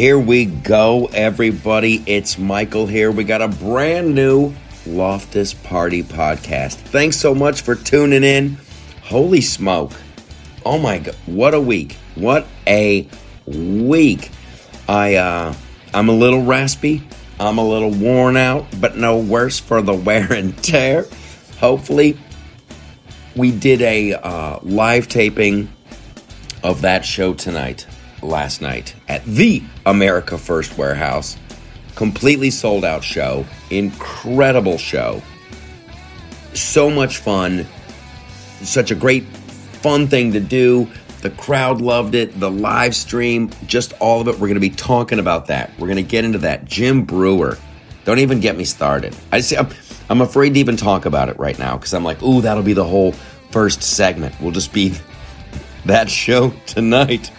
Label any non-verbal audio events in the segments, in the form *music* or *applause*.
Here we go, everybody. It's Michael here. We got a brand new Loftus Party podcast. Thanks so much for tuning in. Holy smoke. Oh my god, what a week. What a week. I uh I'm a little raspy. I'm a little worn out, but no worse for the wear and tear. Hopefully, we did a uh, live taping of that show tonight, last night, at the America First Warehouse. Completely sold out show. Incredible show. So much fun. Such a great, fun thing to do. The crowd loved it. The live stream, just all of it. We're going to be talking about that. We're going to get into that. Jim Breuer, Don't even get me started. I see. I'm, I'm afraid to even talk about it right now because I'm like, ooh, that'll be the whole first segment. We'll just be *laughs* that show tonight.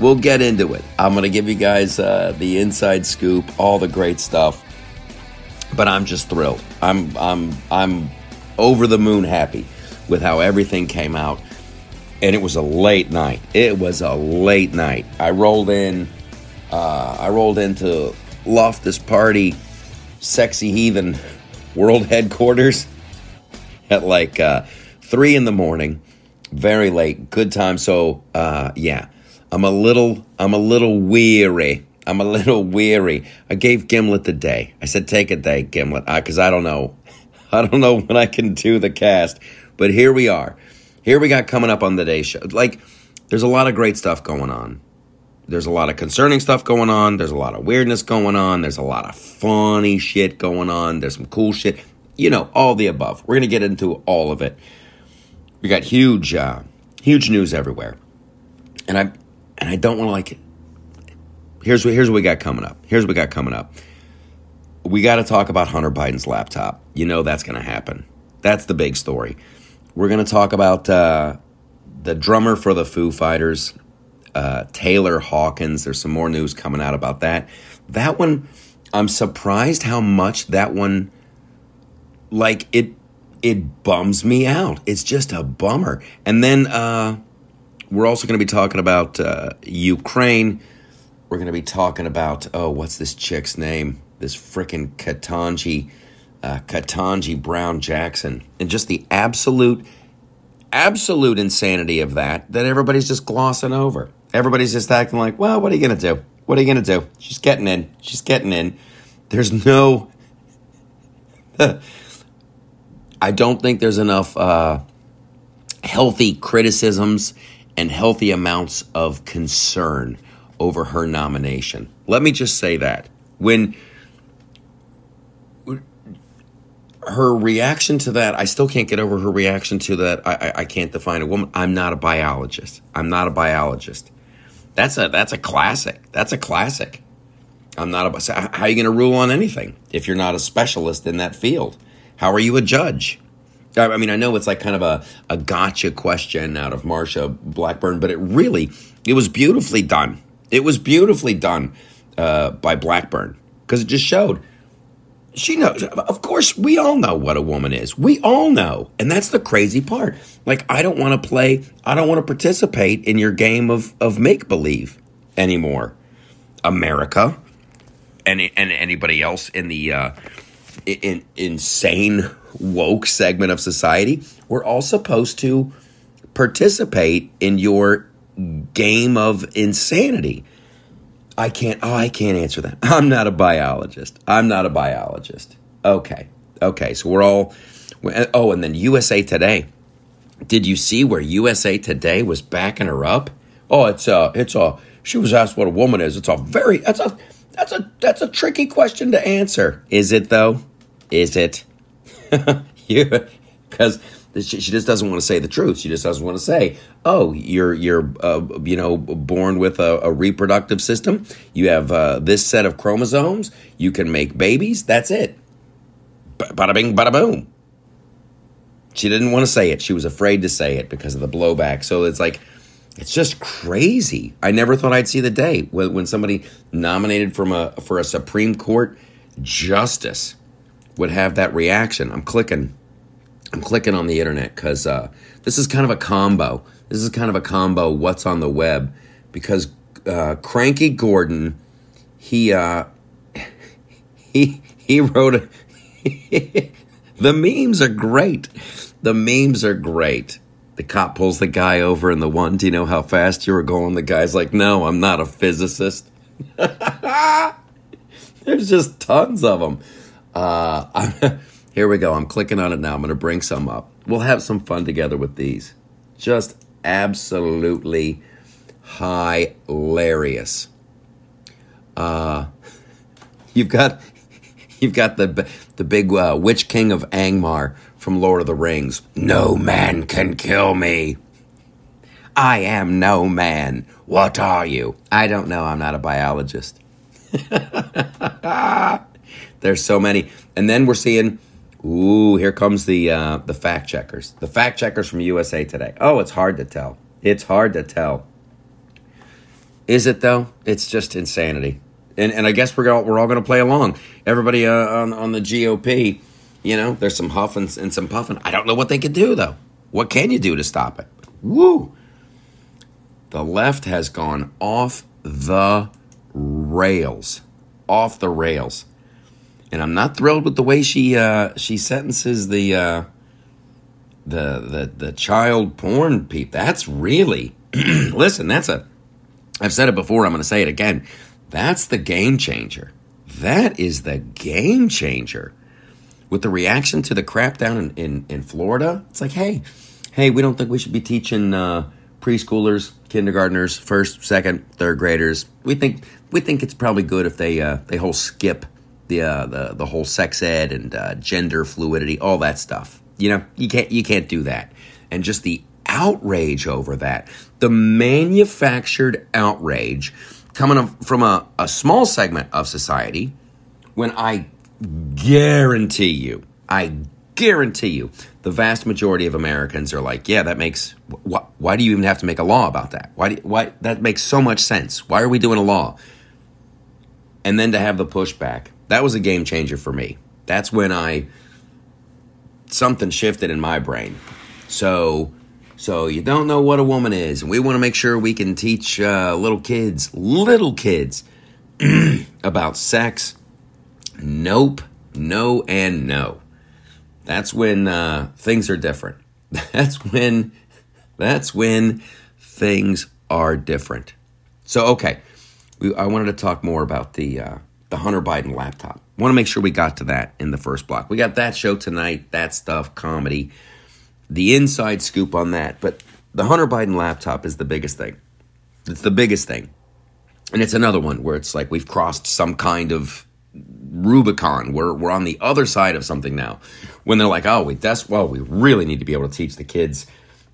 We'll get into it. I'm going to give you guys uh, the inside scoop, all the great stuff. But I'm just thrilled. I'm I'm I'm over the moon happy with how everything came out and it was a late night. It was a late night. I rolled in, uh, I rolled into Loftus Party, Sexy Heathen *laughs* World Headquarters *laughs* at like uh, three in the morning. Very late. Good time. So uh, yeah, I'm a little, I'm a little weary. I'm a little weary. I gave Gimlet the day. I said, take a day, Gimlet, because I, I don't know. *laughs* I don't know when I can do the cast. But here we are. Here we got coming up on the day show. Like, there's a lot of great stuff going on. There's a lot of concerning stuff going on. There's a lot of weirdness going on. There's a lot of funny shit going on. There's some cool shit. You know, all the above. We're going to get into all of it. We got huge, uh, huge news everywhere. And I, and I don't want to like, here's what, here's what we got coming up. Here's what we got coming up. We got to talk about Hunter Biden's laptop. You know that's going to happen. That's the big story. We're going to talk about uh, the drummer for the Foo Fighters, uh, Taylor Hawkins. There's some more news coming out about that. That one, I'm surprised how much that one, like it, it bums me out. It's just a bummer. And then uh, we're also going to be talking about uh, Ukraine. We're going to be talking about oh, what's this chick's name? This freaking Ketanji uh, Ketanji Brown Jackson, and just the absolute, absolute insanity of that that everybody's just glossing over. Everybody's just acting like, well, what are you going to do? What are you going to do? She's getting in. She's getting in. There's no. *laughs* I don't think there's enough uh, healthy criticisms and healthy amounts of concern over her nomination. Let me just say that. When her reaction to that, I still can't get over her reaction to that. I, I, I, can't define a woman. I'm not a biologist. I'm not a biologist. That's a that's a classic. That's a classic. I'm not a. How are you going to rule on anything if you're not a specialist in that field? How are you a judge? I mean, I know it's like kind of a, a gotcha question out of Marsha Blackburn, but it really it was beautifully done. It was beautifully done uh, by Blackburn because it just showed she knows. Of course, we all know what a woman is. We all know. And that's the crazy part. Like, I don't want to play, I don't want to participate in your game of, of make believe anymore. America and, and anybody else in the uh, in, insane woke segment of society, we're all supposed to participate in your game of insanity. I can't, oh, I can't answer that. *laughs* I'm not a biologist. I'm not a biologist. Okay. Okay. So we're all, uh, oh, and then USA Today. Did you see where USA Today was backing her up? Oh, it's a, it's a, she was asked what a woman is. It's a very, that's a, that's a, that's a tricky question to answer. Is it though? Is it? *laughs* yeah. Because she, she just doesn't want to say the truth. She just doesn't want to say, "Oh, you're you're uh, you know born with a, a reproductive system. You have uh, this set of chromosomes. You can make babies. That's it. Bada bing, bada boom." She didn't want to say it. She was afraid to say it because of the blowback. So it's like, it's just crazy. I never thought I'd see the day when, when somebody nominated from a for a Supreme Court justice would have that reaction. I'm clicking I'm clicking on the internet because uh, this is kind of a combo. This is kind of a combo. What's on the web? Because uh, Cranky Gordon, he uh, *laughs* he he wrote a. *laughs* the memes are great. The memes are great. The cop pulls the guy over in the one. Do you know how fast you were going? The guy's like, "No, I'm not a physicist." *laughs* There's just tons of them. Uh, *laughs* here we go. I'm clicking on it now. I'm going to bring some up. We'll have some fun together with these. Just absolutely hilarious. Uh, *laughs* you've got *laughs* you've got the the big uh, witch king of Angmar from Lord of the Rings. No man can kill me. I am no man. What are you? I don't know. I'm not a biologist. There's so many, and then we're seeing. Ooh, here comes the uh, the fact checkers. The fact checkers from USA Today. Oh, it's hard to tell. It's hard to tell. Is it though? It's just insanity. And and I guess we're all, we're all going to play along. Everybody uh, on on the GOP, you know, there's some huffing and some puffing. I don't know what they could do though. What can you do to stop it? Woo! The left has gone off the rails, off the rails, and I'm not thrilled with the way she uh, she sentences the uh, the the the child porn peep. That's really *clears throat* listen. That's a I've said it before. I'm going to say it again. That's the game changer. That is the game changer. With the reaction to the crackdown in, in, in Florida, it's like, hey, hey, we don't think we should be teaching uh, preschoolers, kindergartners, first, second, third graders. We think we think it's probably good if they uh, they whole skip the uh, the the whole sex ed and uh, gender fluidity, all that stuff. You know, you can't you can't do that. And just the outrage over that, the manufactured outrage coming from a, a small segment of society, when I guarantee you, I guarantee you, the vast majority of Americans are like, yeah, that makes. Wh- why do you even have to make a law about that? Why? Do, why that makes so much sense? Why are we doing a law? And then to have the pushback, that was a game changer for me. That's when I something shifted in my brain. So, so you don't know what a woman is, and we want to make sure we can teach uh, little kids, little kids, *clears throat* about sex. Nope, no, and no. That's when uh, things are different. *laughs* That's when that's when things are different. So okay, we, I wanted to talk more about the uh, the Hunter Biden laptop. Want to make sure we got to that in the first block. We got that show tonight, that stuff, comedy, the inside scoop on that. But the Hunter Biden laptop is the biggest thing. It's the biggest thing, and it's another one where it's like we've crossed some kind of Rubicon. We're we're on the other side of something now. When they're like, oh, we that's well, we really need to be able to teach the kids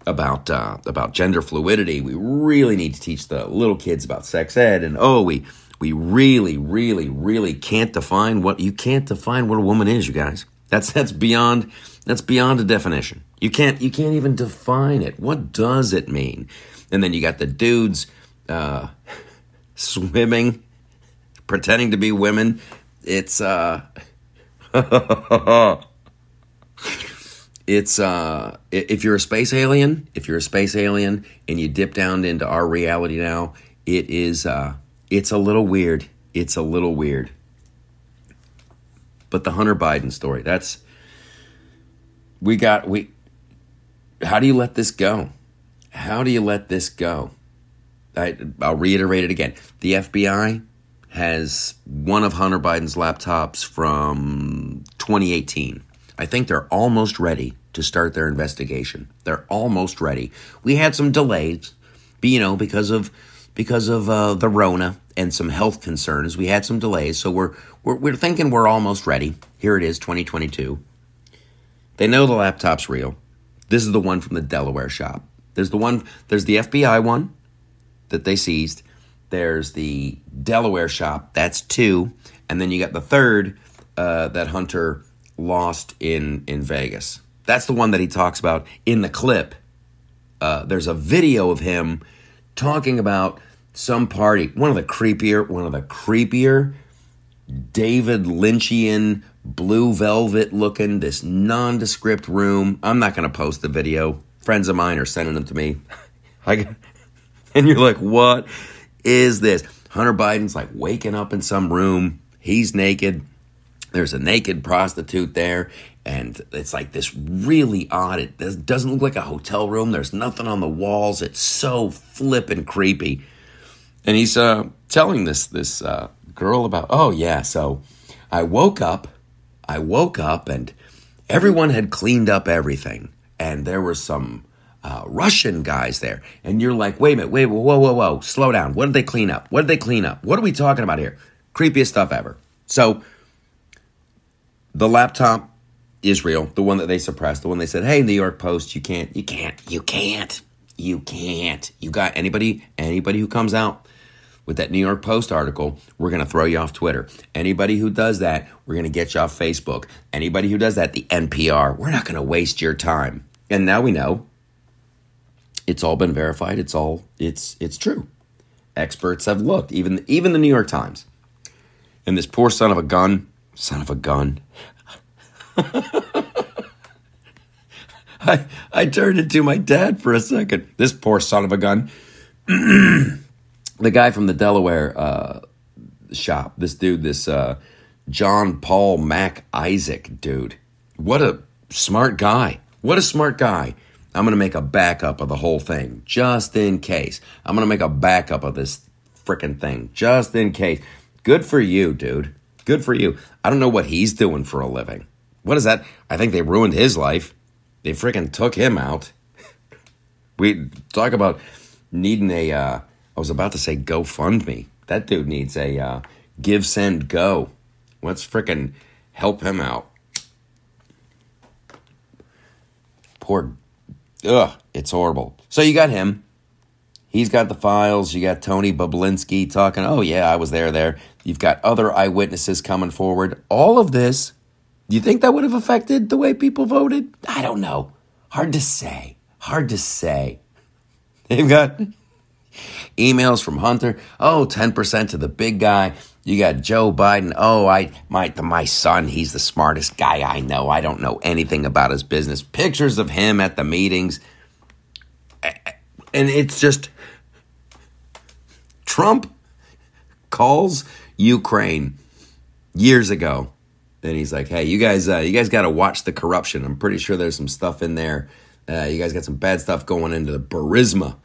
about uh, about gender fluidity. We really need to teach the little kids about sex ed, and oh, we we really, really, really can't define what you can't define what a woman is. You guys, that's that's beyond that's beyond a definition. You can't you can't even define it. What does it mean? And then you got the dudes uh, *laughs* swimming, pretending to be women it's uh *laughs* it's uh if you're a space alien if you're a space alien and you dip down into our reality now it is uh it's a little weird it's a little weird but the hunter biden story that's we got we how do you let this go how do you let this go I, i'll reiterate it again the fbi has one of Hunter Biden's laptops from 2018. I think they're almost ready to start their investigation. They're almost ready. We had some delays, but you know, because of because of uh, the Rona and some health concerns. We had some delays, so we're, we're we're thinking we're almost ready. Here it is, 2022. They know the laptop's real. This is the one from the Delaware shop. There's the one. There's the FBI one that they seized. There's the Delaware shop. That's two. And then you got the third uh, that Hunter lost in, in Vegas. That's the one that he talks about in the clip. Uh, there's a video of him talking about some party. One of the creepier, one of the creepier David Lynchian blue velvet looking, this nondescript room. I'm not going to post the video. Friends of mine are sending them to me. *laughs* I, and you're like, what? is this? Hunter Biden's like waking up in some room. He's naked. There's a naked prostitute there. And it's like this really odd. It doesn't look like a hotel room. There's nothing on the walls. It's so flippin' creepy. And he's uh, telling this this uh, girl about, oh yeah, so I woke up. I woke up and everyone had cleaned up everything. And there were some uh, Russian guys there. And you're like, wait a minute, wait, whoa, whoa, whoa, slow down. What did they clean up? What did they clean up? What are we talking about here? Creepiest stuff ever. So the laptop, Israel, the one that they suppressed, the one they said, hey, New York Post, you can't, you can't, you can't, you can't. You got anybody, anybody who comes out with that New York Post article, we're going to throw you off Twitter. Anybody who does that, we're going to get you off Facebook. Anybody who does that, the NPR, we're not going to waste your time. And now we know it's all been verified. It's all it's it's true. Experts have looked, even even the New York Times. And this poor son of a gun, son of a gun. *laughs* I I turned into my dad for a second. This poor son of a gun. *clears throat* the guy from the Delaware uh, shop, this dude, this uh, John Paul Mac Isaac dude. What a smart guy. What a smart guy. I'm going to make a backup of the whole thing just in case. I'm going to make a backup of this freaking thing just in case. Good for you, dude. Good for you. I don't know what he's doing for a living. What is that? I think they ruined his life. They freaking took him out. *laughs* we talk about needing a. Uh, I was about to say GoFundMe. That dude needs a uh, give, send, go. Let's freaking help him out. Poor ugh, it's horrible. So you got him. He's got the files. You got Tony Bobulinski talking, oh, yeah, I was there, there. You've got other eyewitnesses coming forward. All of this, do you think that would have affected the way people voted? I don't know. Hard to say. Hard to say. *laughs* They've got emails from Hunter. Oh, 10% to the big guy. You got Joe Biden. Oh, I my my son, he's the smartest guy I know. I don't know anything about his business. Pictures of him at the meetings. And it's just Trump calls Ukraine years ago. And he's like, "Hey, you guys uh, you guys got to watch the corruption. I'm pretty sure there's some stuff in there. Uh, you guys got some bad stuff going into the Burisma.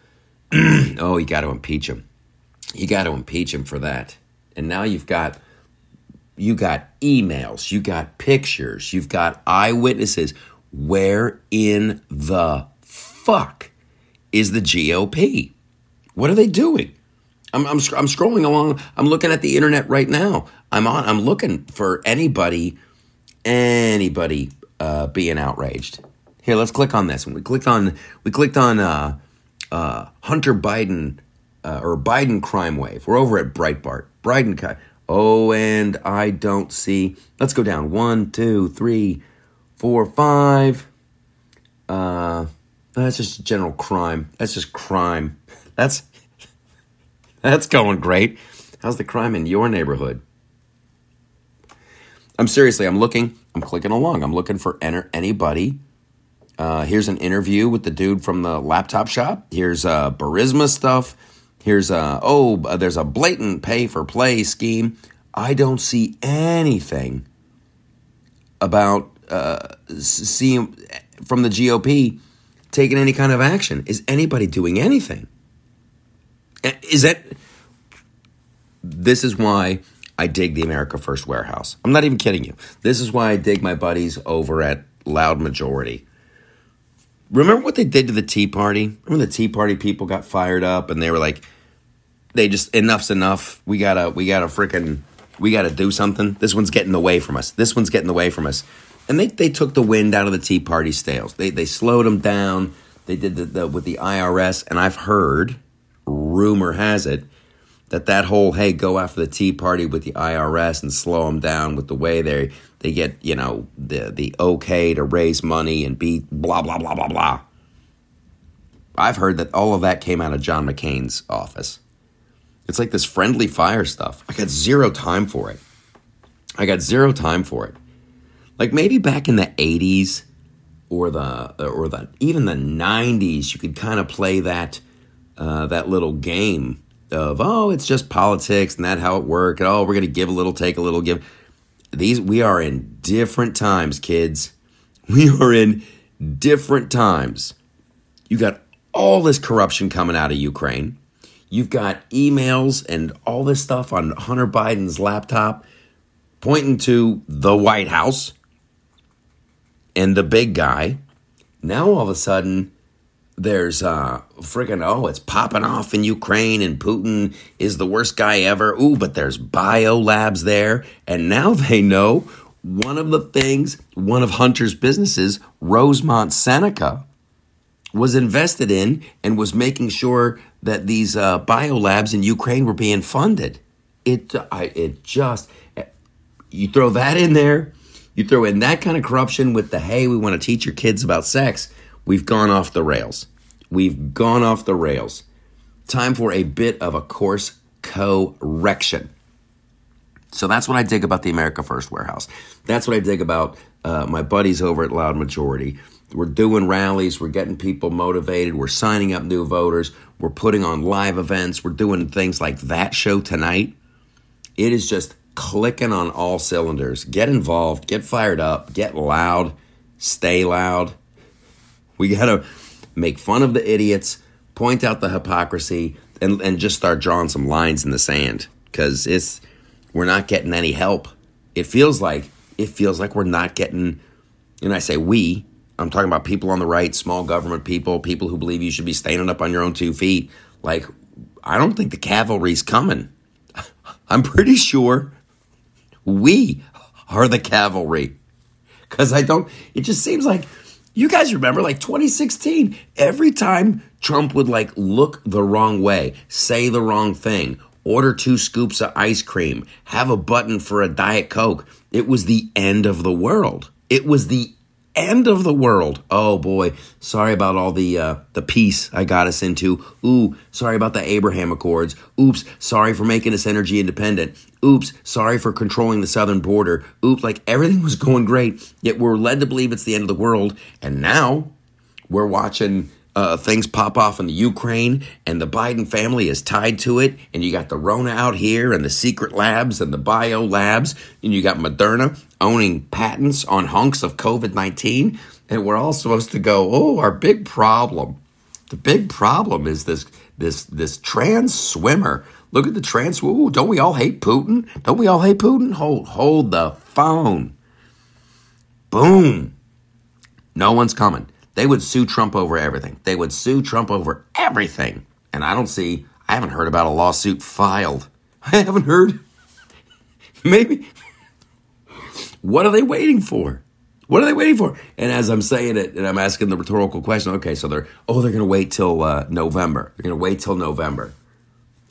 *clears throat* oh, you got to impeach him. You got to impeach him for that." and now you've got you got emails, you got pictures, you've got eyewitnesses. Where in the fuck is the GOP? What are they doing? I'm, I'm, I'm scrolling along. I'm looking at the internet right now. I'm on. I'm looking for anybody, anybody uh, being outraged. Here, let's click on this. we clicked on, we clicked on uh, uh, Hunter Biden uh, or Biden crime wave. We're over at Breitbart. Biden. Oh, and I don't see. Let's go down. One, two, three, four, five. Uh, that's just general crime. That's just crime. *laughs* That's *laughs* that's going great. How's the crime in your neighborhood? I'm seriously. I'm looking. I'm clicking along. I'm looking for enter anybody. Uh, here's an interview with the dude from the laptop shop. Here's uh, Burisma stuff. Here's a, oh, uh, there's a blatant pay for play scheme. I don't see anything about uh, seeing from the GOP taking any kind of action. Is anybody doing anything? Is that. This is why I dig the America First warehouse. I'm not even kidding you. This is why I dig my buddies over at Loud Majority. Remember what they did to the Tea Party? Remember the Tea Party people got fired up and they were like, they just enough's enough. We gotta we gotta freaking we gotta do something. This one's getting away from us. This one's getting away from us. And they, they took the wind out of the Tea Party sails. They they slowed them down. They did the, the with the IRS, and I've heard, rumor has it, that that whole hey go after the Tea Party with the IRS and slow them down with the way they they get you know the the okay to raise money and be blah blah blah blah blah. I've heard that all of that came out of John McCain's office. It's like this friendly fire stuff. I got zero time for it. I got zero time for it. Like maybe back in the 80s or the or the even the 90s you could kind of play that uh, that little game of oh, it's just politics and that how it work and oh, we're gonna give a little, take a little, give. These we are in different times, kids. *laughs* We are in different times. You got all this corruption coming out of Ukraine. You've got emails and all this stuff on Hunter Biden's laptop pointing to the White House and the big guy. Now all of a sudden, there's uh freaking oh it's popping off in Ukraine and Putin is the worst guy ever. Ooh, but there's bio labs there and now *laughs* they know one of the things one of Hunter's businesses, Rosemont Seneca, was invested in and was making sure that these uh, bio labs in Ukraine were being funded. It I, it just you throw that in there, you throw in that kind of corruption with the hey, we want to teach your kids about sex. We've gone off the rails. We've gone off the rails. Time for a bit of a course correction. So that's what I dig about the America First Warehouse. That's what I dig about uh, my buddies over at Loud Majority. We're doing rallies, we're getting people motivated, we're signing up new voters, we're putting on live events, we're doing things like that show tonight. It is just clicking on all cylinders. Get involved, get fired up, get loud, stay loud. We got to make fun of the idiots, point out the hypocrisy, and, and just start drawing some lines in the sand because it's we're not getting any help. It feels like it feels like we're not getting, and I say we, I'm talking about people on the right, small government people, people who believe you should be standing up on your own two feet. Like, I don't think the cavalry's coming. *laughs* I'm pretty sure we are the cavalry. Because I don't, it just seems like, you guys remember like 2016, every time Trump would like look the wrong way, say the wrong thing, order two scoops of ice cream, have a button for a Diet Coke, it was the end of the world. It was the end of the world. Oh boy, sorry about all the uh, the peace I got us into. Ooh, sorry about the Abraham Accords. Oops, sorry for making us energy independent. Oops, sorry for controlling the southern border. Oops, like everything was going great, yet we're led to believe it's the end of the world, and now we're watching uh, things pop off in the Ukraine, and the Biden family is tied to it. And you got the Rona out here, and the secret labs, and the bio labs, and you got Moderna owning patents on hunks of COVID 19. And we're all supposed to go, oh, our big problem. The big problem is this this this trans swimmer. Look at the trans. Ooh, don't we all hate Putin? Don't we all hate Putin? Hold hold the phone. Boom. No one's coming. They would sue Trump over everything. They would sue Trump over everything. And I don't see, I haven't heard about a lawsuit filed. *laughs* I haven't heard. Maybe. What are they waiting for? What are they waiting for? And as I'm saying it, and I'm asking the rhetorical question, okay, so they're, oh, they're going to wait till uh, November. They're going to wait till November.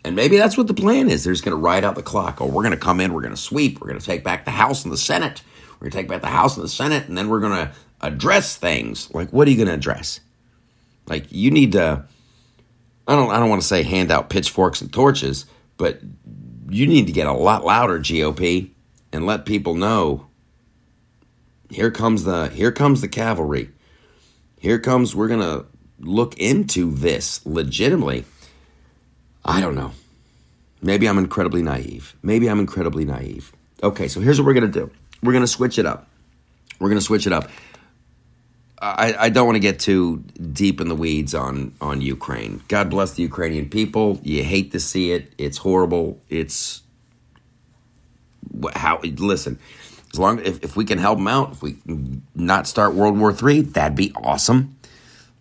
And maybe that's what the plan is. They're just going to ride out the clock. Oh, we're going to come in, we're going to sweep, we're going to take back the House and the Senate. We're going to take back the House and the Senate, and then we're going to address things. Like, what are you going to address? Like, you need to. I don't. I don't want to say hand out pitchforks and torches, but you need to get a lot louder, GOP, and let people know. Here comes the. Here comes the cavalry. Here comes. We're gonna look into this legitimately. I don't know. Maybe I'm incredibly naive. Maybe I'm incredibly naive. Okay, so here's what we're gonna do. We're gonna switch it up. We're gonna switch it up. I, I don't want to get too deep in the weeds on on Ukraine. God bless the Ukrainian people. You hate to see it. It's horrible. It's how listen. As long if, if we can help them out, if we not start World War Three, that'd be awesome.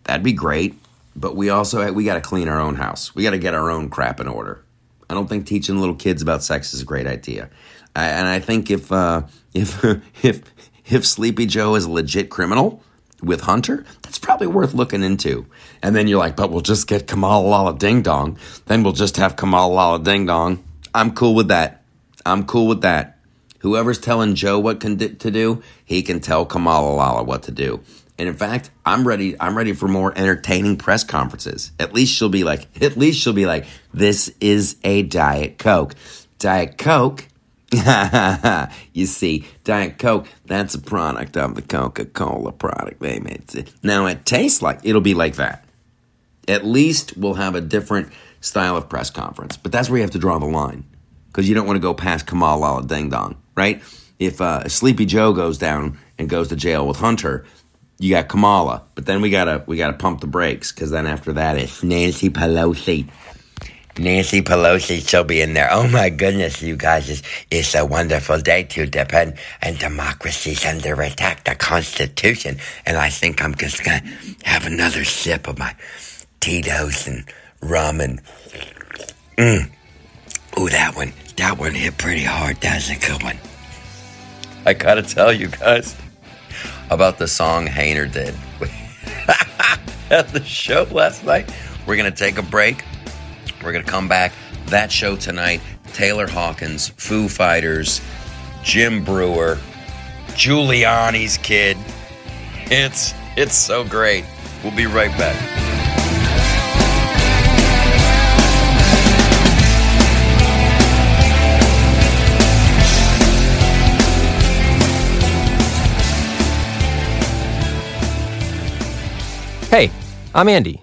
That'd be great. But we also we got to clean our own house. We got to get our own crap in order. I don't think teaching little kids about sex is a great idea. I, and I think if uh, *laughs* if if if Sleepy Joe is a legit criminal with Hunter, that's probably worth looking into. And then you're like, but we'll just get Kamala Lala Ding Dong. Then we'll just have Kamala Lala Ding Dong. I'm cool with that. I'm cool with that. Whoever's telling Joe what can to do, he can tell Kamala Lala what to do. And in fact, I'm ready. I'm ready for more entertaining press conferences. At least she'll be like, at least she'll be like, this is a Diet Coke. Diet Coke *laughs* you see, Diet Coke, that's a product of the Coca Cola product. They made. Now it tastes like it'll be like that. At least we'll have a different style of press conference. But that's where you have to draw the line because you don't want to go past Kamal Lala Ding Dong, right? If uh, Sleepy Joe goes down and goes to jail with Hunter, you got Kamala, but then we gotta we gotta pump the brakes because then after that it's Nancy Pelosi. Nancy Pelosi, she'll be in there. Oh my goodness, you guys, it's, it's a wonderful day to depend, and democracy's under attack, the Constitution. And I think I'm just gonna have another sip of my Tito's and rum and. Mm. Ooh, that one, that one hit pretty hard. That's a good one. I gotta tell you guys about the song Hainer did *laughs* at the show last night. We're gonna take a break. We're going to come back. That show tonight Taylor Hawkins, Foo Fighters, Jim Breuer, Giuliani's kid. It's it's so great. We'll be right back. Hey, I'm Andy.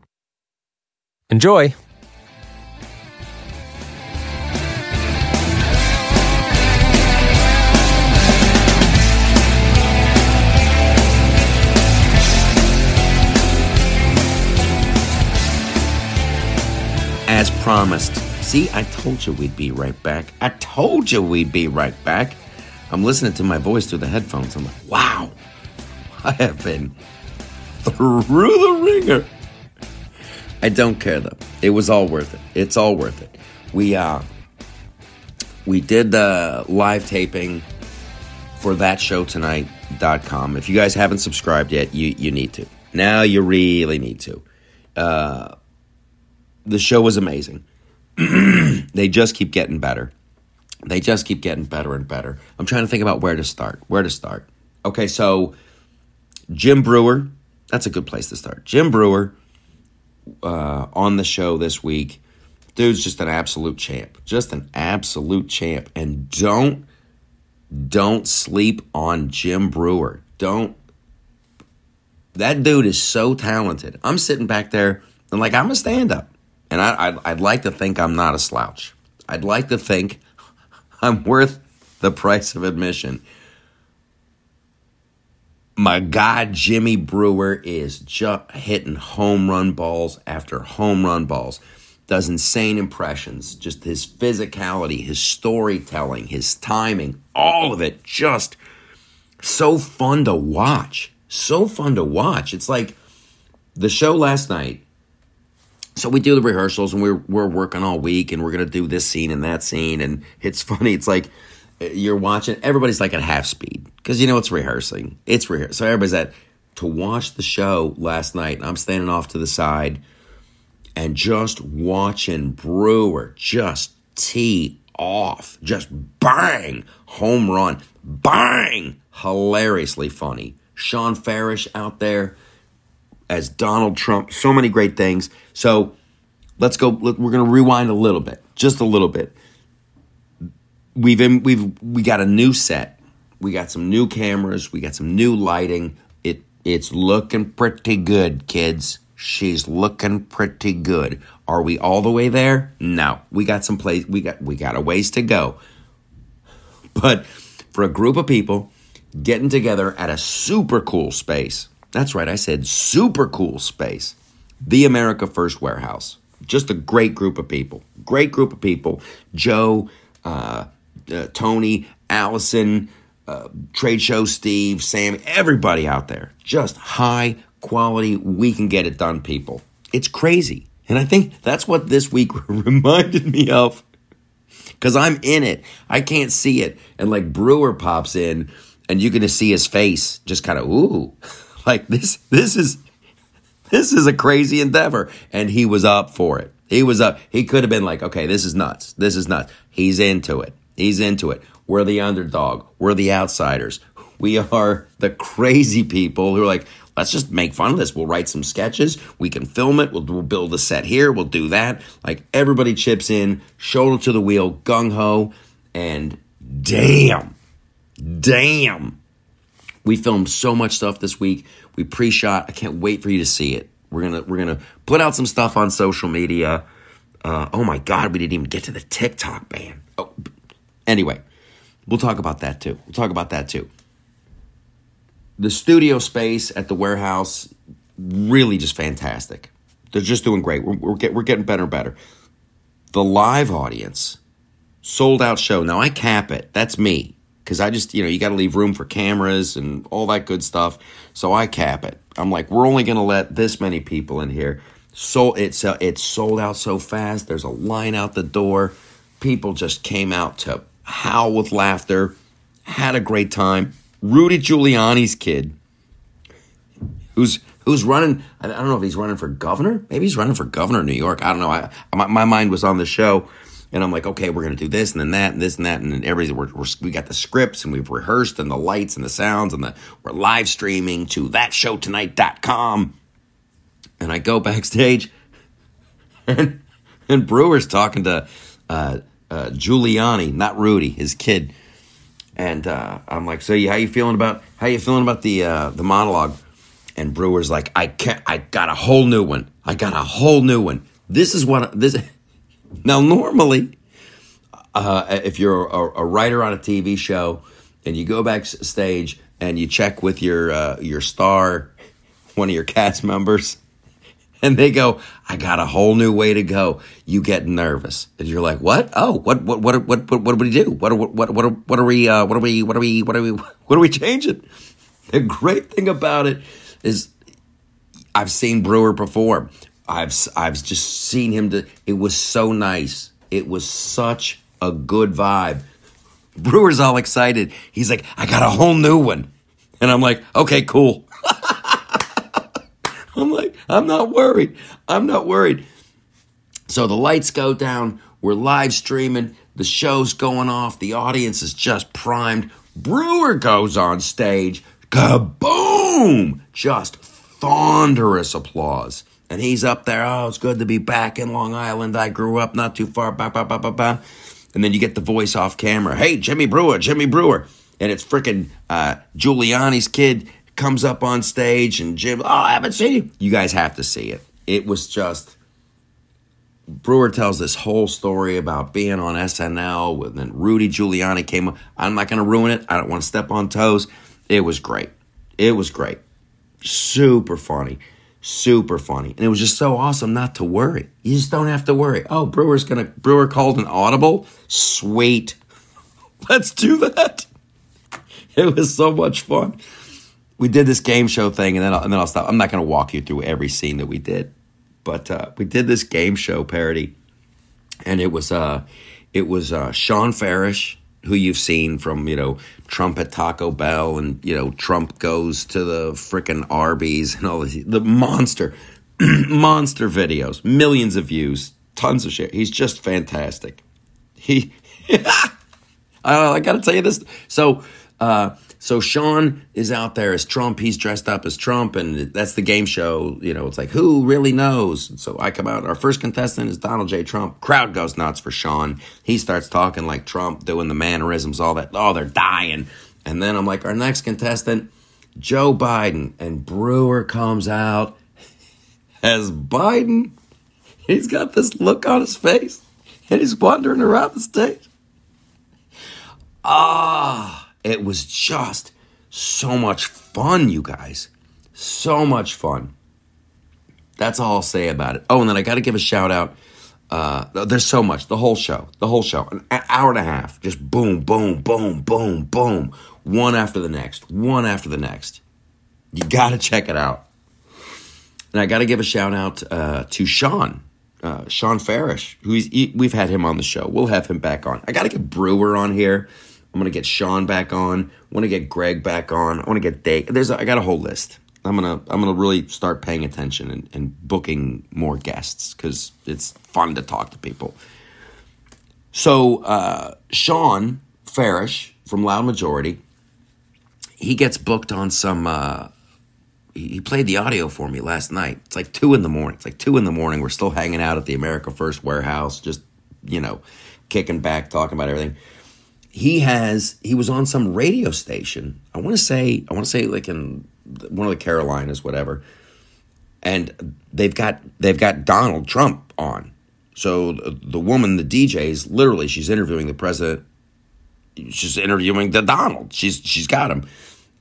Enjoy! As promised. See, I told you we'd be right back. I told you we'd be right back. I'm listening to my voice through the headphones. I'm like, wow, I have been through the ringer. I don't care though. It was all worth it. It's all worth it. We uh we did the live taping for that show tonight.com. If you guys haven't subscribed yet, you you need to. Now you really need to. Uh the show was amazing. *clears throat* they just keep getting better. They just keep getting better and better. I'm trying to think about where to start. Where to start. Okay, so Jim Breuer, that's a good place to start. Jim Breuer uh, on the show this week. Dude's just an absolute champ. Just an absolute champ. And don't don't sleep on Jim Breuer. Don't that dude is so talented. I'm sitting back there and like I'm a stand up. And I, I'd, I'd like to think I'm not a slouch. I'd like to think *laughs* I'm worth the price of admission. My God, Jimmy Breuer is just hitting home run balls after home run balls. Does insane impressions. Just his physicality, his storytelling, his timing, all of it just so fun to watch. So fun to watch. It's like the show last night. So we do the rehearsals and we're we're working all week and we're gonna do this scene and that scene and it's *laughs* funny. It's like you're watching. Everybody's like at half speed because you know it's rehearsing. It's rehearsing. So everybody's at to watch the show last night. And I'm standing off to the side and just watching Breuer just tee off, just bang, home run, bang, hilariously funny. Shawn Farash out there as Donald Trump, so many great things. So let's go. We're going to rewind a little bit, just a little bit. We've in, we've we got a new set. We got some new cameras. We got some new lighting. It it's looking pretty good, kids. She's looking pretty good. Are we all the way there? No. We got some place we got we got a ways to go. But for a group of people getting together at a super cool space. That's right, I said super cool space. The America First Warehouse. Just a great group of people. Great group of people. Joe, uh, uh, Tony, Allison, uh, Trade Show Steve, Sam, everybody out there. Just high quality, we can get it done, people. It's crazy. And I think that's what this week *laughs* reminded me of. Because I'm in it. I can't see it. And like Breuer pops in, and you're gonna see his face just kind of, ooh. *laughs* Like this, this is this is a crazy endeavor. And he was up for it. He was up. He could have been like, okay, this is nuts. This is nuts. He's into it. He's into it. We're the underdog. We're the outsiders. We are the crazy people who are like, let's just make fun of this. We'll write some sketches. We can film it. We'll, we'll build a set here. We'll do that. Like everybody chips in, shoulder to the wheel, gung ho, and damn, damn. We filmed so much stuff this week. We pre-shot. I can't wait for you to see it. We're gonna we're gonna put out some stuff on social media. Uh, oh my god, we didn't even get to the TikTok ban. Oh, anyway, we'll talk about that too. We'll talk about that too the studio space at the warehouse really just fantastic. They're just doing great. We're, we're, get, we're getting better and better. The live audience, sold out show. Now I cap it. That's me because I just you know you got to leave room for cameras and all that good stuff. So I cap it. I'm like we're only going to let this many people in here. So it's uh, it's sold out so fast. There's a line out the door. People just came out to howl with laughter. Had a great time. Rudy Giuliani's kid, who's who's running. I don't know if he's running for governor. Maybe he's running for governor of New York. I don't know. I, my, my mind was on the show, and I'm like, okay, we're gonna do this and then that and this and that, and then everybody's we're, we're, we got the scripts and we've rehearsed and the lights and the sounds and the we're live streaming to thatshowtonight.com. And I go backstage, *laughs* and and Breuer's talking to uh, uh, Giuliani, not Rudy, his kid and uh, I'm like, so how you feeling about how you feeling about the uh, the monologue? And Breuer's like, I can't. I got a whole new one. I got a whole new one. This is what this. *laughs* Now, normally, uh, if you're a, a, writer on a TV show and you go backstage and you check with your uh, your star, *laughs* one of your cast members, *laughs* and they go, I got a whole new way to go. You get nervous. And you're like, what? Oh, what, what, what, what, what, what do we do? What, what, what, what, what are we, uh, what are we, what are we, what are we, *laughs* what are we changing? The great thing about it is I've seen Breuer perform. I've, I've just seen him. To, it was so nice. It was such a good vibe. Breuer's all excited. He's like, I got a whole new one. And I'm like, okay, cool. I'm like, I'm not worried. I'm not worried. So the lights go down. We're live streaming. The show's going off. The audience is just primed. Breuer goes on stage. Kaboom! Just thunderous applause. And he's up there. Oh, it's good to be back in Long Island. I grew up not too far. Bah, bah, bah, bah, bah. And then you get the voice off camera. Hey, Jimmy Breuer, Jimmy Breuer. And it's freaking uh, Giuliani's kid comes up on stage and Jim, oh, I haven't seen you. You guys have to see it. It was just. Breuer tells this whole story about being on SNL with then Rudy Giuliani came up. I'm not going to ruin it. I don't want to step on toes. It was great. It was great. Super funny. Super funny. And it was just so awesome not to worry. You just don't have to worry. Oh, Breuer's going to, Breuer called an audible? Sweet. *laughs* Let's do that. *laughs* It was so much fun we did this game show thing, and then I'll, and then I'll stop. I'm not going to walk you through every scene that we did, but uh, we did this game show parody, and it was uh, it was uh, Shawn Farash, who you've seen from you know Trump at Taco Bell, and you know Trump goes to the frickin' Arby's and all this, the monster, *clears throat* monster videos, millions of views, tons of shit. He's just fantastic. He, *laughs* I, I got to tell you this. So. Uh, so Sean is out there as Trump. He's dressed up as Trump, and that's the game show. You know, it's like who really knows? So I come out. Our first contestant is Donald J. Trump. Crowd goes nuts for Sean. He starts talking like Trump, doing the mannerisms, all that. Oh, they're dying. And then I'm like, our next contestant, Joe Biden, and Breuer comes out as Biden. He's got this look on his face, and he's wandering around the stage. Ah. It was just so much fun, you guys. So much fun. That's all I'll say about it. Oh, and then I got to give a shout out Uh, there's so much. The whole show, the whole show, an hour and a half, just boom, boom, boom, boom, boom, one after the next, one after the next. You got to check it out. And I got to give a shout out uh, to Shawn, uh, Shawn Farash, who he, we've had him on the show. We'll have him back on. I got to get Breuer on here. I'm gonna get Shawn back on. I want to get Greg back on. I want to get Dave. There's a, I got a whole list. I'm gonna I'm gonna really start paying attention and, and booking more guests because it's fun to talk to people. So uh, Shawn Farash from Loud Majority, he gets booked on some. Uh, he played the audio for me last night. It's like two in the morning. It's like two in the morning. We're still hanging out at the America First warehouse, just you know, kicking back, talking about everything he has he was on some radio station. I want to say I want to say like in one of the Carolinas, whatever. And they've got they've got Donald Trump on. So the, the woman, the DJ, is literally she's interviewing the president. She's interviewing the Donald. She's she's got him,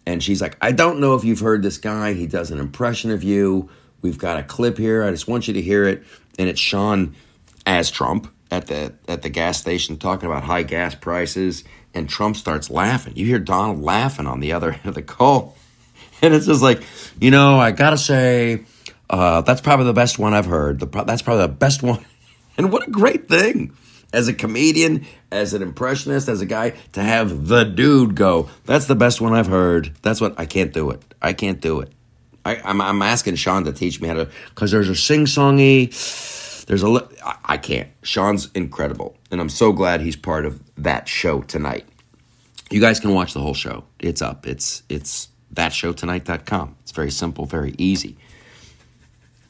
and she's like, I don't know if you've heard this guy. He does an impression of you. We've got a clip here. I just want you to hear it. And it's Shawn as Trump at the at the gas station talking about high gas prices, and Trump starts laughing. You hear Donald laughing on the other end of the call, *laughs* and it's just like, you know, I gotta say, uh, that's probably the best one I've heard. The, that's probably the best one, *laughs* and what a great thing as a comedian, as an impressionist, as a guy to have the dude go. That's the best one I've heard. That's what I can't do it. I can't do it. I, I'm, I'm asking Shawn to teach me how to because there's a sing songy there's a I can't. Shawn's incredible, and I'm so glad he's part of that show tonight. You guys can watch the whole show. It's up. It's it's thatshowtonight.com. It's very simple, very easy.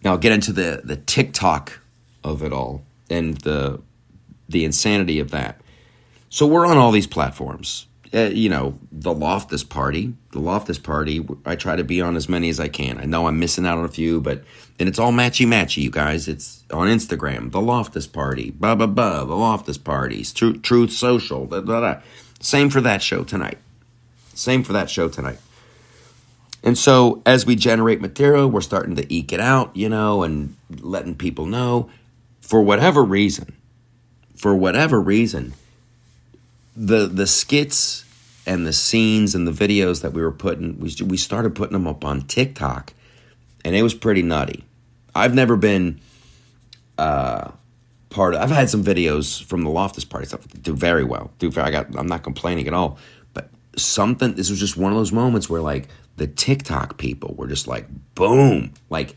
Now I'll get into the the TikTok of it all and the the insanity of that. So we're on all these platforms. Uh, you know, the Loftus Party. The Loftus Party, I try to be on as many as I can. I know I'm missing out on a few, but, and it's all matchy matchy, you guys. It's on Instagram, The Loftus Party, blah, blah, blah, The Loftus Parties, Truth, Truth Social, blah, blah, blah. Same for that show tonight. Same for that show tonight. And so as we generate material, we're starting to eke it out, you know, and letting people know for whatever reason, for whatever reason, the the skits and the scenes and the videos that we were putting we we started putting them up on TikTok and it was pretty nutty. I've never been uh, part of I've had some videos from the Loftus party stuff do very well. Do very, I got I'm not complaining at all. But something this was just one of those moments where like the TikTok people were just like boom, like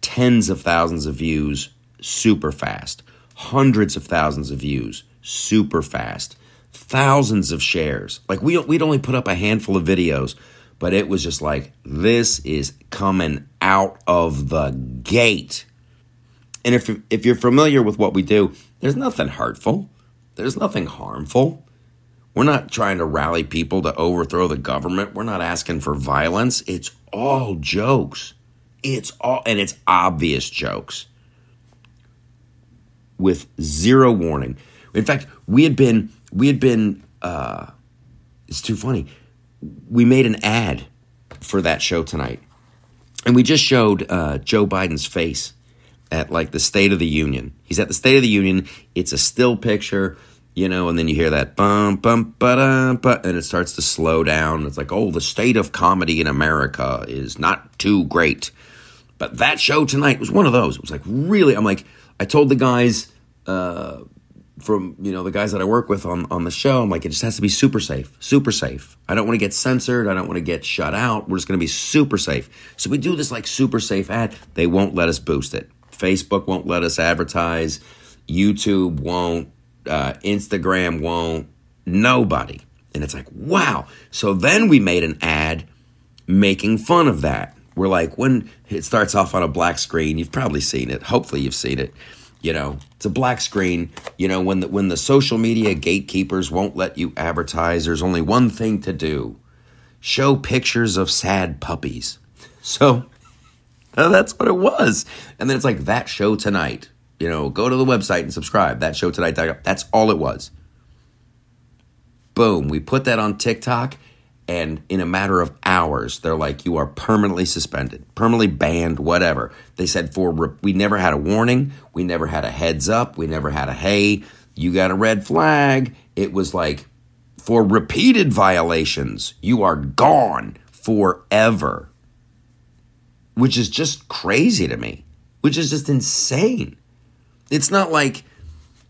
tens of thousands of views super fast. Hundreds of thousands of views super fast thousands of shares. Like we we'd only put up a handful of videos, but it was just like this is coming out of the gate. And if if you're familiar with what we do, there's nothing hurtful. There's nothing harmful. We're not trying to rally people to overthrow the government. We're not asking for violence. It's all jokes. It's all and it's obvious jokes with zero warning. In fact, we had been we had been uh, it's too funny. We made an ad for that show tonight. And we just showed uh, joe biden's face at like the state of the union. He's at the state of the union. It's a still picture you know and then you hear that bum bum ba and it starts to slow down. It's like oh the state of comedy in america is not too great. But that show tonight was one of those. It was like really i'm like i told the guys uh, from you know the guys that I work with on on the show. I'm like, it just has to be super safe, super safe. I don't want to get censored. I don't want to get shut out. We're just going to be super safe. So we do this like super safe ad. They won't let us boost it. Facebook won't let us advertise. YouTube won't. Uh, Instagram won't. Nobody. And it's like, wow. So then we made an ad making fun of that. We're like, when it starts off on a black screen, you've probably seen it. Hopefully, you've seen it you know it's a black screen. You know when the when the social media gatekeepers won't let you advertise there's only one thing to do. Show pictures of sad puppies. So *laughs* that's what it was. And then it's like that show tonight you know go to the website and subscribe that show tonight that's all it was. Boom we put that on tiktok And in a matter of hours, they're like, you are permanently suspended, permanently banned, whatever. They said for, we never had a warning. We never had a heads up. We never had a, hey, you got a red flag. It was like, for repeated violations, you are gone forever. Which is just crazy to me, which is just insane. It's not like,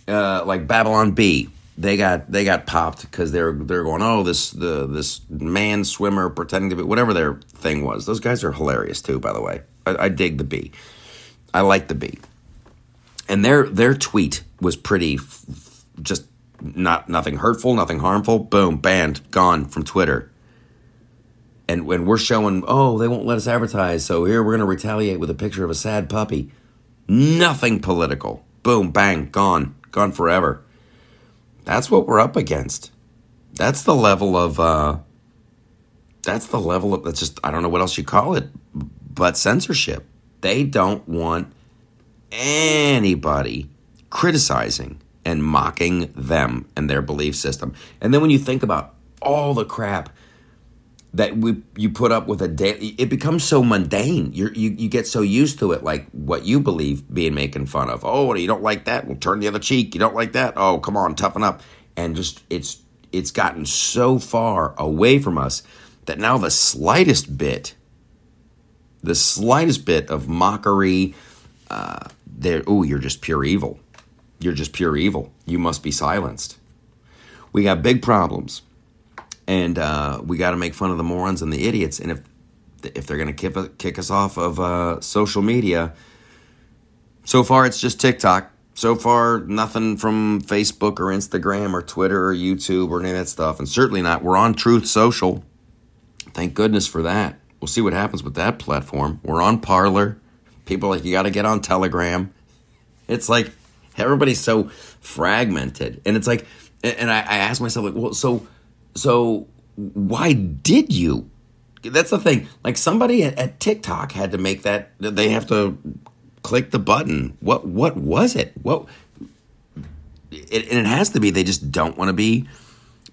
uh, like Babylon Bee they got they got popped because they're they're going oh this the this man swimmer pretending to be whatever their thing was. Those guys are hilarious too, by the way. I, I dig the bee. I like the bee, and their their tweet was pretty f- just not nothing hurtful, nothing harmful. Boom, banned, gone from Twitter. And when we're showing, oh, they won't let us advertise, so here we're going to retaliate with a picture of a sad puppy. Nothing political. Boom, bang, gone, gone forever that's what we're up against. That's the level of uh that's the level of that's just I don't know what else you call it, but censorship. They don't want anybody criticizing and mocking them and their belief system. And then when you think about all the crap that we you put up with a day it becomes so mundane. You you you get so used to it like what you believe being making fun of. Oh you don't like that? Well turn the other cheek. You don't like that? Oh come on toughen up. And just it's it's gotten so far away from us that now the slightest bit the slightest bit of mockery uh there oh you're just pure evil. You're just pure evil. You must be silenced. We got big problems and uh, we got to make fun of the morons and the idiots. And if if they're to kick kick us off of uh, social media, so far it's just TikTok. So far, nothing from Facebook or Instagram or Twitter or YouTube or any of that stuff. And certainly not. We're on Truth Social. Thank goodness for that. We'll see what happens with that platform. We're on Parler. People like, you got to get on Telegram. It's like everybody's so fragmented. And it's like, and I, I ask myself, like, well, so so why did you? That's the thing. Like somebody at, at TikTok had to make that. They have to click the button. What what was it? What? It, and it has to be. They just don't want to be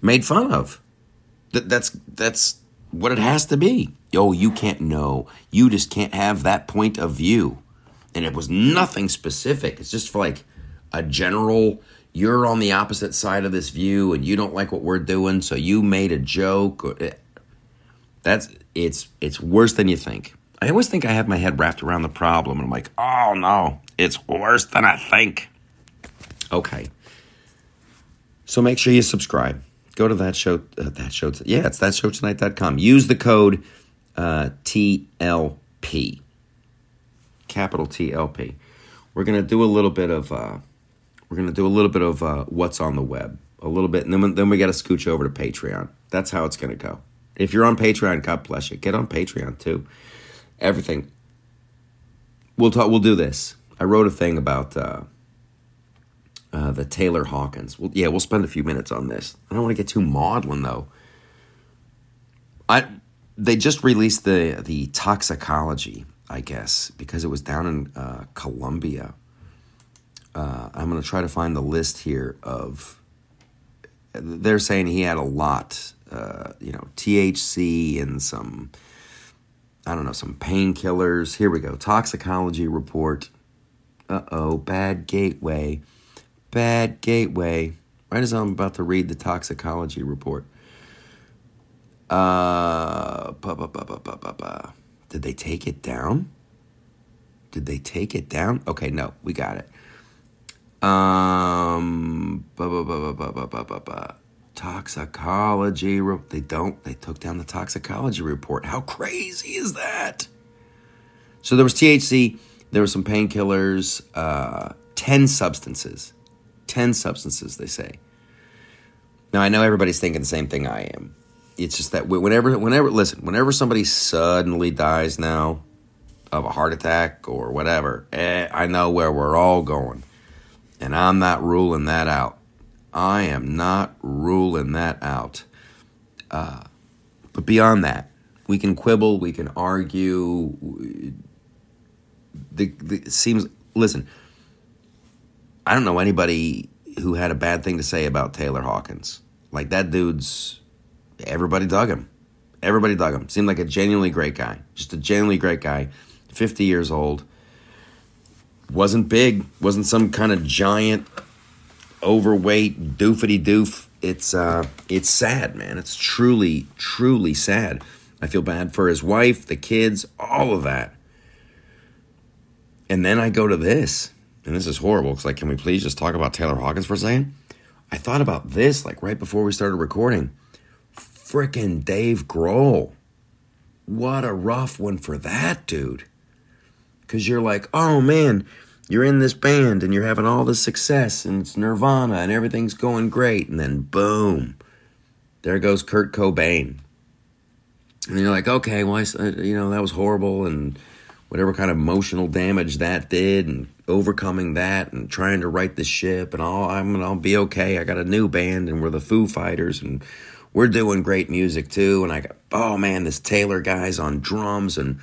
made fun of. That, that's that's what it has to be. Oh, you can't know. You just can't have that point of view. And it was nothing specific. It's just for like a general you're on the opposite side of this view and you don't like what we're doing, so you made a joke. That's it's it's worse than you think. I always think I have my head wrapped around the problem, and I'm like, oh no, it's worse than I think. Okay. So make sure you subscribe. Go to that show. Uh, that show. Yeah, it's that show tonight.com. Use the code uh, TLP. Capital TLP. We're gonna do a little bit of. Uh, we're going to do a little bit of uh, what's on the web, a little bit, and then, then we got to scooch over to Patreon. That's how it's going to go. If you're on Patreon, God bless you. Get on Patreon too. Everything. We'll talk. We'll do this. I wrote a thing about uh, uh, the Taylor Hawkins. Well, yeah, we'll spend a few minutes on this. I don't want to get too maudlin though. I they just released the the toxicology, I guess, because it was down in uh, Colombia uh, I'm going to try to find the list here of. They're saying he had a lot, uh, you know, THC and some, I don't know, some painkillers. Here we go. Toxicology report. Uh oh, bad gateway. Bad gateway. Right as I'm about to read the toxicology report. Uh, Did they take it down? Did they take it down? Okay, no, we got it. Um, toxicology. They don't. They took down the toxicology report. How crazy is that? So there was THC. There were some painkillers. Uh, ten substances. Ten substances. They say. Now I know everybody's thinking the same thing I am. It's just that whenever, whenever, listen, whenever somebody suddenly dies now of a heart attack or whatever, eh, I know where we're all going. And I'm not ruling that out. I am not ruling that out. Uh, but beyond that, we can quibble, we can argue. The, the, seems, listen, I don't know anybody who had a bad thing to say about Taylor Hawkins. Like that dude's, everybody dug him. Everybody dug him. Seemed like a genuinely great guy. Just a genuinely great guy. 50 years old. Wasn't big. Wasn't some kind of giant, overweight, doofity doof. It's uh, it's sad, man. It's truly, truly sad. I feel bad for his wife, the kids, all of that. And then I go to this, and this is horrible. Cause like, can we please just talk about Taylor Hawkins for a second? I thought about this like right before we started recording. Frickin' Dave Grohl. What a rough one for that dude. Because you're like, oh man, you're in this band and you're having all this success and it's Nirvana and everything's going great. And then boom, there goes Kurt Cobain. And you're like, okay, well, I, uh, you know, that was horrible and whatever kind of emotional damage that did and overcoming that and trying to right the ship and all I'm I'll be okay. I got a new band and we're the Foo Fighters and we're doing great music too and I got oh man this Taylor guy's on drums and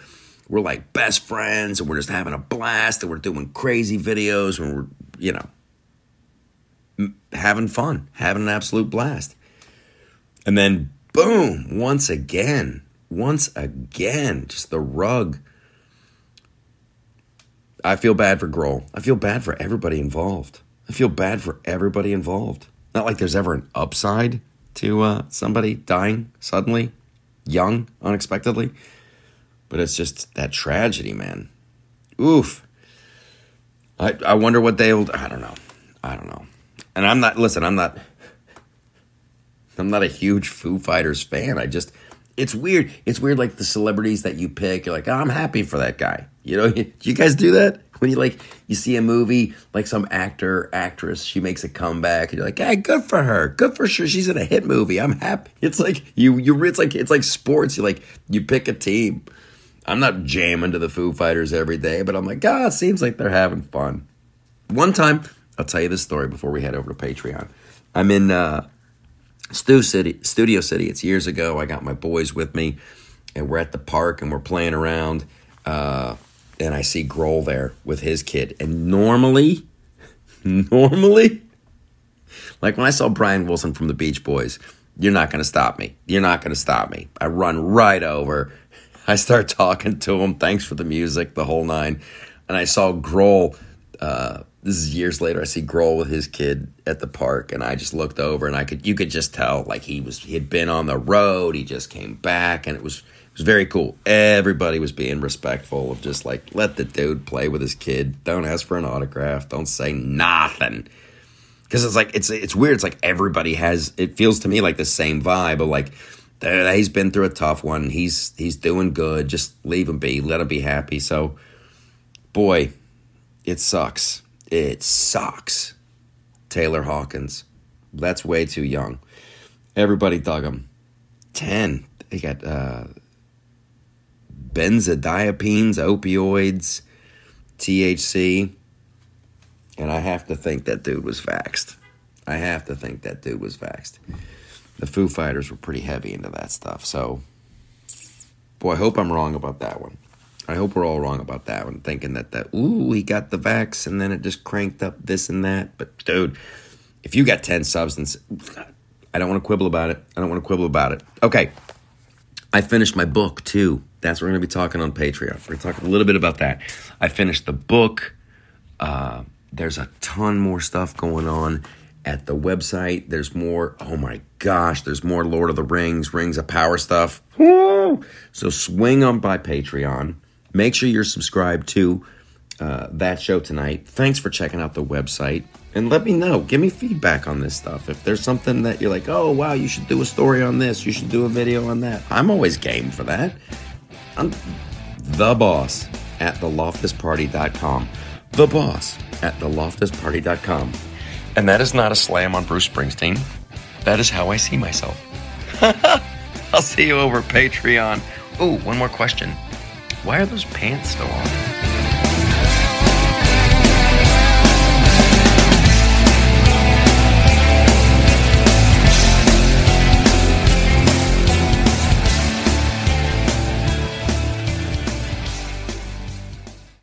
we're like best friends and we're just having a blast and we're doing crazy videos and we're you know having fun, having an absolute blast. And then boom, once again, once again, just the rug I feel bad for Grohl. I feel bad for everybody involved. I feel bad for everybody involved. Not like there's ever an upside to uh, somebody dying suddenly, young, unexpectedly, but it's just that tragedy, man. Oof. I I wonder what they'll. I don't know. I don't know. And I'm not. Listen, I'm not. I'm not a huge Foo Fighters fan. I just. It's weird. It's weird, like the celebrities that you pick. You're like, oh, I'm happy for that guy. You know, *laughs* do you guys do that? When you like you see a movie like some actor, actress, she makes a comeback, and you're like, "Hey, good for her, good for sure. She's in a hit movie. I'm happy." It's like you, you. It's like it's like sports. You like you pick a team. I'm not jamming to the Foo Fighters every day, but I'm like, God, ah, it seems like they're having fun. One time, I'll tell you this story before we head over to Patreon. I'm in uh, Stu City, Studio City. It's years ago. I got my boys with me, and we're at the park and we're playing around. Uh, and I see Grohl there with his kid. And normally, *laughs* normally, like when I saw Brian Wilson from the Beach Boys, you're not going to stop me. You're not going to stop me. I run right over. I start *laughs* talking to him. Thanks for the music, the whole nine. And I saw Grohl. Uh, this is years later. I see Grohl with his kid at the park, and I just looked over, and I could you could just tell like he was he had been on the road. He just came back, and it was it was very cool. Everybody was being respectful of just like let the dude play with his kid. Don't ask for an autograph. Don't say nothing. Because it's like it's it's weird. It's like everybody has. It feels to me like the same vibe of like he's been through a tough one. He's he's doing good. Just leave him be. Let him be happy. So, boy, it sucks. It sucks. Taylor Hawkins. That's way too young. Everybody dug him. Ten. They got uh, benzodiazepines, opioids, THC. And I have to think that dude was vaxxed. I have to think that dude was vaxxed. The Foo Fighters were pretty heavy into that stuff. So, boy, I hope I'm wrong about that one. I hope we're all wrong about that one, thinking that that ooh he got the vax and then it just cranked up this and that. But dude, if you got ten substances, I don't want to quibble about it. I don't want to quibble about it. Okay, I finished my book too. That's what we're going to be talking on Patreon. We're going to talk a little bit about that. I finished the book. Uh, there's a ton more stuff going on at the website. There's more. Oh my gosh, there's more Lord of the Rings, Rings of Power stuff. Woo! So swing on by Patreon. Make sure you're subscribed to uh, that show tonight. Thanks for checking out the website. And let me know. Give me feedback on this stuff. If there's something that you're like, oh, wow, you should do a story on this, you should do a video on that. I'm always game for that. I'm the boss at theloftusparty.com. The boss at theloftusparty.com. And that is not a slam on Bruce Springsteen. That is how I see myself. *laughs* I'll see you over Patreon. Oh, one more question. Why are those pants still on?